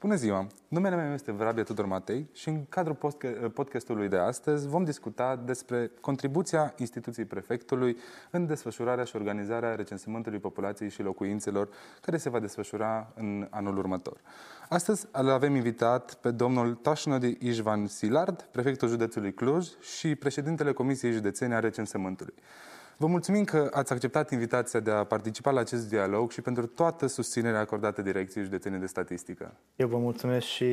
Bună ziua! Numele meu este Vrabia Tudor Matei și în cadrul podcastului de astăzi vom discuta despre contribuția instituției prefectului în desfășurarea și organizarea recensământului populației și locuințelor care se va desfășura în anul următor. Astăzi îl avem invitat pe domnul Tașnodi Ișvan Silard, prefectul județului Cluj și președintele Comisiei Județene a Recensământului. Vă mulțumim că ați acceptat invitația de a participa la acest dialog și pentru toată susținerea acordată Direcției Județene de Statistică. Eu vă mulțumesc și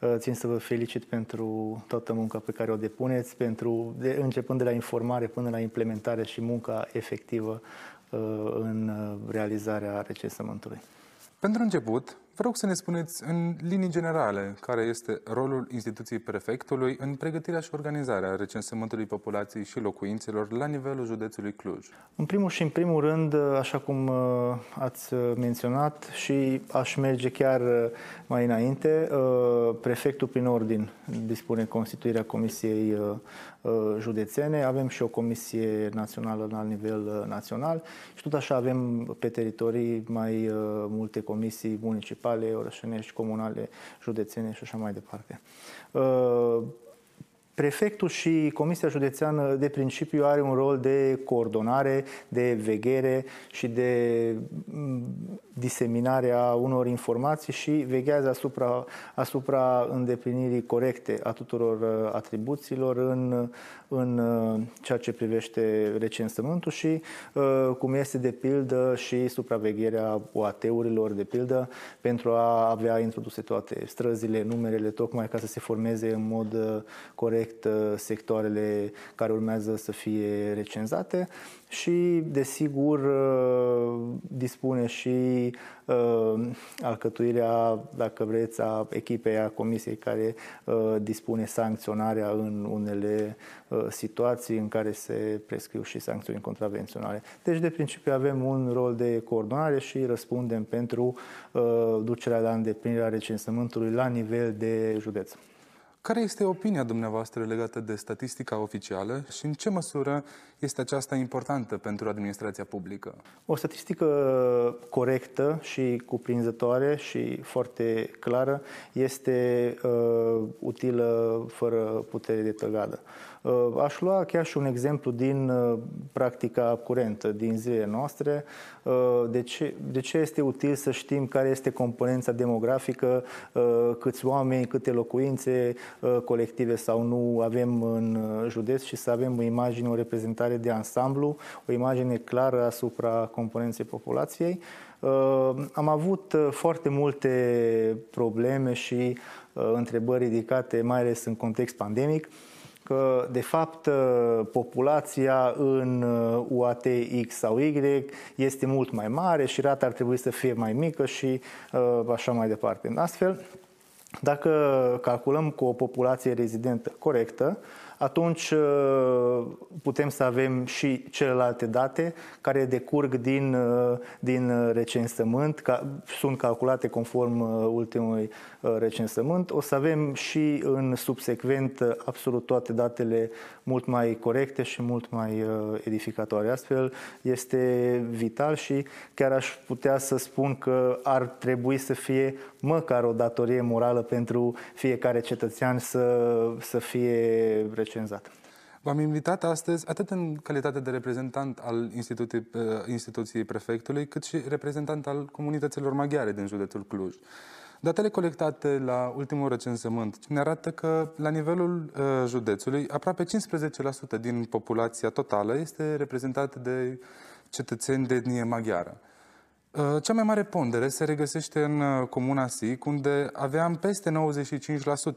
uh, țin să vă felicit pentru toată munca pe care o depuneți, pentru, de, începând de la informare până la implementare și munca efectivă uh, în uh, realizarea recensământului. Pentru început, Vă rog să ne spuneți în linii generale care este rolul instituției prefectului în pregătirea și organizarea recensământului populației și locuințelor la nivelul județului Cluj. În primul și în primul rând, așa cum uh, ați menționat și aș merge chiar uh, mai înainte, uh, prefectul prin ordin dispune constituirea Comisiei județene, avem și o comisie națională la nivel național și tot așa avem pe teritorii mai multe comisii municipale municipale, orășănești, comunale, județene și așa mai departe. Uh, prefectul și Comisia Județeană de principiu are un rol de coordonare, de veghere și de mm, diseminarea unor informații și veghează asupra, asupra îndeplinirii corecte a tuturor uh, atribuțiilor în, în uh, ceea ce privește recensământul și uh, cum este de pildă și supravegherea OAT-urilor de pildă pentru a avea introduse toate străzile, numerele, tocmai ca să se formeze în mod corect sectoarele care urmează să fie recenzate și, desigur, uh, dispune și uh, alcătuirea, dacă vreți, a echipei a comisiei care uh, dispune sancționarea în unele situații în care se prescriu și sancțiuni contravenționale. Deci, de principiu, avem un rol de coordonare și răspundem pentru ducerea la îndeplinirea recensământului la nivel de județ. Care este opinia dumneavoastră legată de statistica oficială și în ce măsură este aceasta importantă pentru administrația publică? O statistică corectă și cuprinzătoare și foarte clară este uh, utilă fără putere de tăgadă. Uh, aș lua chiar și un exemplu din uh, practica curentă, din zilele noastre. Uh, de ce, de ce este util să știm care este componența demografică, câți oameni, câte locuințe colective sau nu avem în județ și să avem o imagine, o reprezentare de ansamblu, o imagine clară asupra componenței populației. Am avut foarte multe probleme și întrebări ridicate, mai ales în context pandemic că, de fapt, uh, populația în uh, UAT X sau Y este mult mai mare și rata ar trebui să fie mai mică și uh, așa mai departe. Astfel, dacă calculăm cu o populație rezidentă corectă, atunci uh, putem să avem și celelalte date care decurg din, uh, din recensământ, ca, sunt calculate conform uh, ultimului recensământ. O să avem și în subsecvent absolut toate datele mult mai corecte și mult mai edificatoare. Astfel este vital și chiar aș putea să spun că ar trebui să fie măcar o datorie morală pentru fiecare cetățean să, să fie recenzat. V-am invitat astăzi atât în calitate de reprezentant al instituției, uh, instituției prefectului, cât și reprezentant al comunităților maghiare din județul Cluj. Datele colectate la ultimul recensământ ne arată că la nivelul uh, județului aproape 15% din populația totală este reprezentată de cetățeni de etnie maghiară. Uh, cea mai mare pondere se regăsește în uh, comuna SIC, unde aveam peste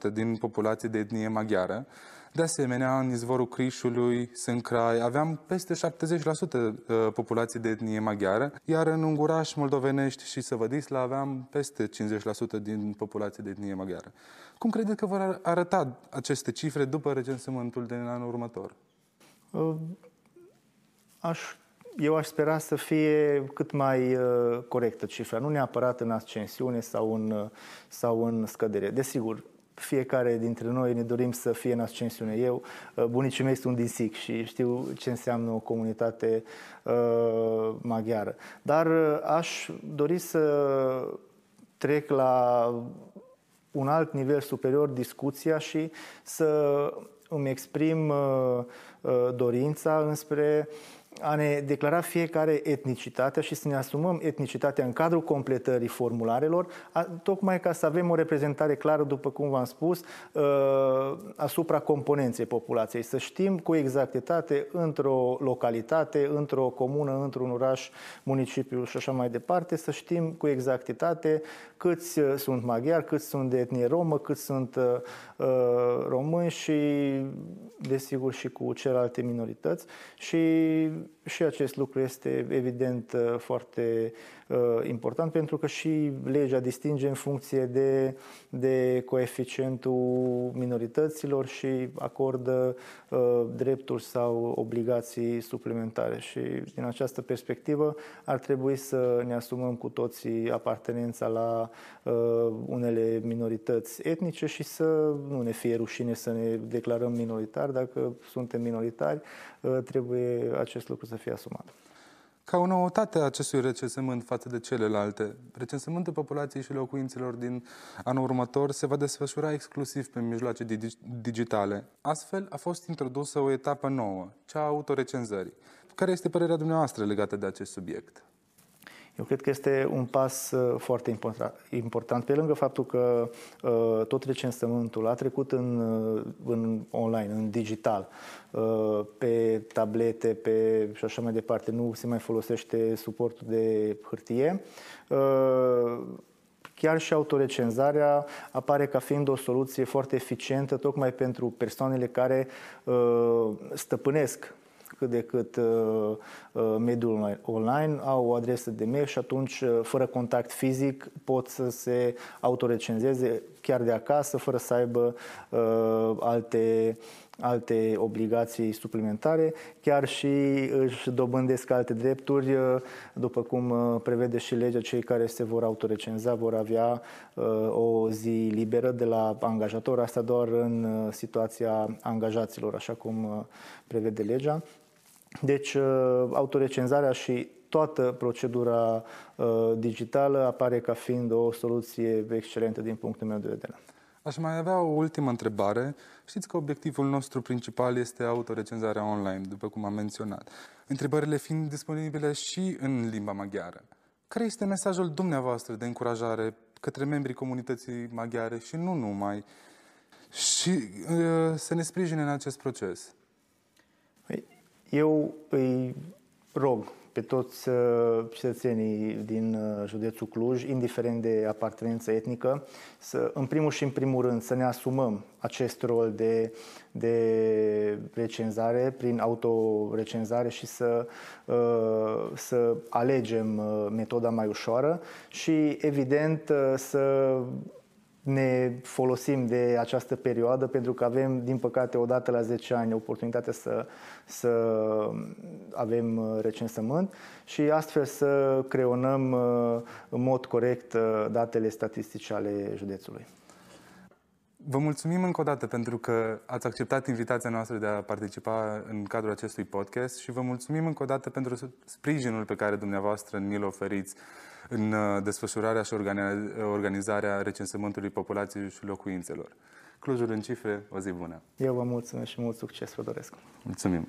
95% din populație de etnie maghiară. De asemenea, în izvorul Crișului, Sâncrai, aveam peste 70% uh, populație de etnie maghiară, iar în Unguraș, Moldovenești și Săvădisla aveam peste 50% din populație de etnie maghiară. Cum credeți că vor arăta aceste cifre după recensământul din anul următor? Aș eu aș spera să fie cât mai uh, corectă cifra, nu neapărat în ascensiune sau în, uh, sau în scădere. Desigur, fiecare dintre noi ne dorim să fie în ascensiune. Eu, uh, bunicii mei sunt din SIC și știu ce înseamnă o comunitate uh, maghiară. Dar uh, aș dori să trec la un alt nivel superior discuția și să îmi exprim uh, uh, dorința înspre a ne declara fiecare etnicitatea și să ne asumăm etnicitatea în cadrul completării formularelor, a, tocmai ca să avem o reprezentare clară, după cum v-am spus, uh, asupra componenței populației. Să știm cu exactitate într-o localitate, într-o comună, într-un oraș, municipiu și așa mai departe, să știm cu exactitate câți uh, sunt maghiari, câți sunt de etnie romă, câți sunt uh, uh români și, desigur, și cu celelalte minorități. Și și acest lucru este evident uh, foarte uh, important pentru că și legea distinge în funcție de, de coeficientul minorităților și acordă uh, drepturi sau obligații suplimentare. Și din această perspectivă ar trebui să ne asumăm cu toții apartenența la unele minorități etnice și să nu ne fie rușine să ne declarăm minoritari. Dacă suntem minoritari, trebuie acest lucru să fie asumat. Ca o noutate a acestui recensământ față de celelalte, recensământul populației și locuințelor din anul următor se va desfășura exclusiv pe mijloace digitale. Astfel, a fost introdusă o etapă nouă, cea a autorecenzării. Care este părerea dumneavoastră legată de acest subiect? Eu cred că este un pas uh, foarte important, pe lângă faptul că uh, tot recensământul a trecut în, uh, în online, în digital, pe tablete, pe și așa mai departe, nu se mai folosește suportul de hârtie. Chiar și autorecenzarea apare ca fiind o soluție foarte eficientă tocmai pentru persoanele care stăpânesc cât de cât uh, uh, mediul online, au o adresă de mail și atunci, uh, fără contact fizic, pot să se autorecenzeze chiar de acasă, fără să aibă alte alte obligații suplimentare, chiar și își dobândesc alte drepturi, după cum prevede și legea, cei care se vor autorecenza vor avea o zi liberă de la angajator, asta doar în situația angajaților, așa cum prevede legea. Deci, uh, autorecenzarea și toată procedura uh, digitală apare ca fiind o soluție excelentă din punctul meu de vedere. Aș mai avea o ultimă întrebare. Știți că obiectivul nostru principal este autorecenzarea online, după cum am menționat. Întrebările fiind disponibile și în limba maghiară. Care este mesajul dumneavoastră de încurajare către membrii comunității maghiare și nu numai, și uh, să ne sprijine în acest proces? Eu îi rog pe toți uh, cetățenii din uh, județul Cluj, indiferent de apartenență etnică, să, în primul și în primul rând, să ne asumăm acest rol de, de recenzare prin autorecenzare și să, uh, să alegem metoda mai ușoară și, evident, să ne folosim de această perioadă pentru că avem, din păcate, odată la 10 ani oportunitatea să, să avem uh, recensământ și astfel să creonăm uh, în mod corect uh, datele statistice ale județului. Vă mulțumim încă o dată pentru că ați acceptat invitația noastră de a participa în cadrul acestui podcast și vă mulțumim încă o dată pentru sprijinul pe care dumneavoastră ni-l oferiți în uh, desfășurarea și organizarea recensământului populației și locuințelor. Clujul în cifre, o zi bună! Eu vă mulțumesc și mult succes vă doresc! Mulțumim!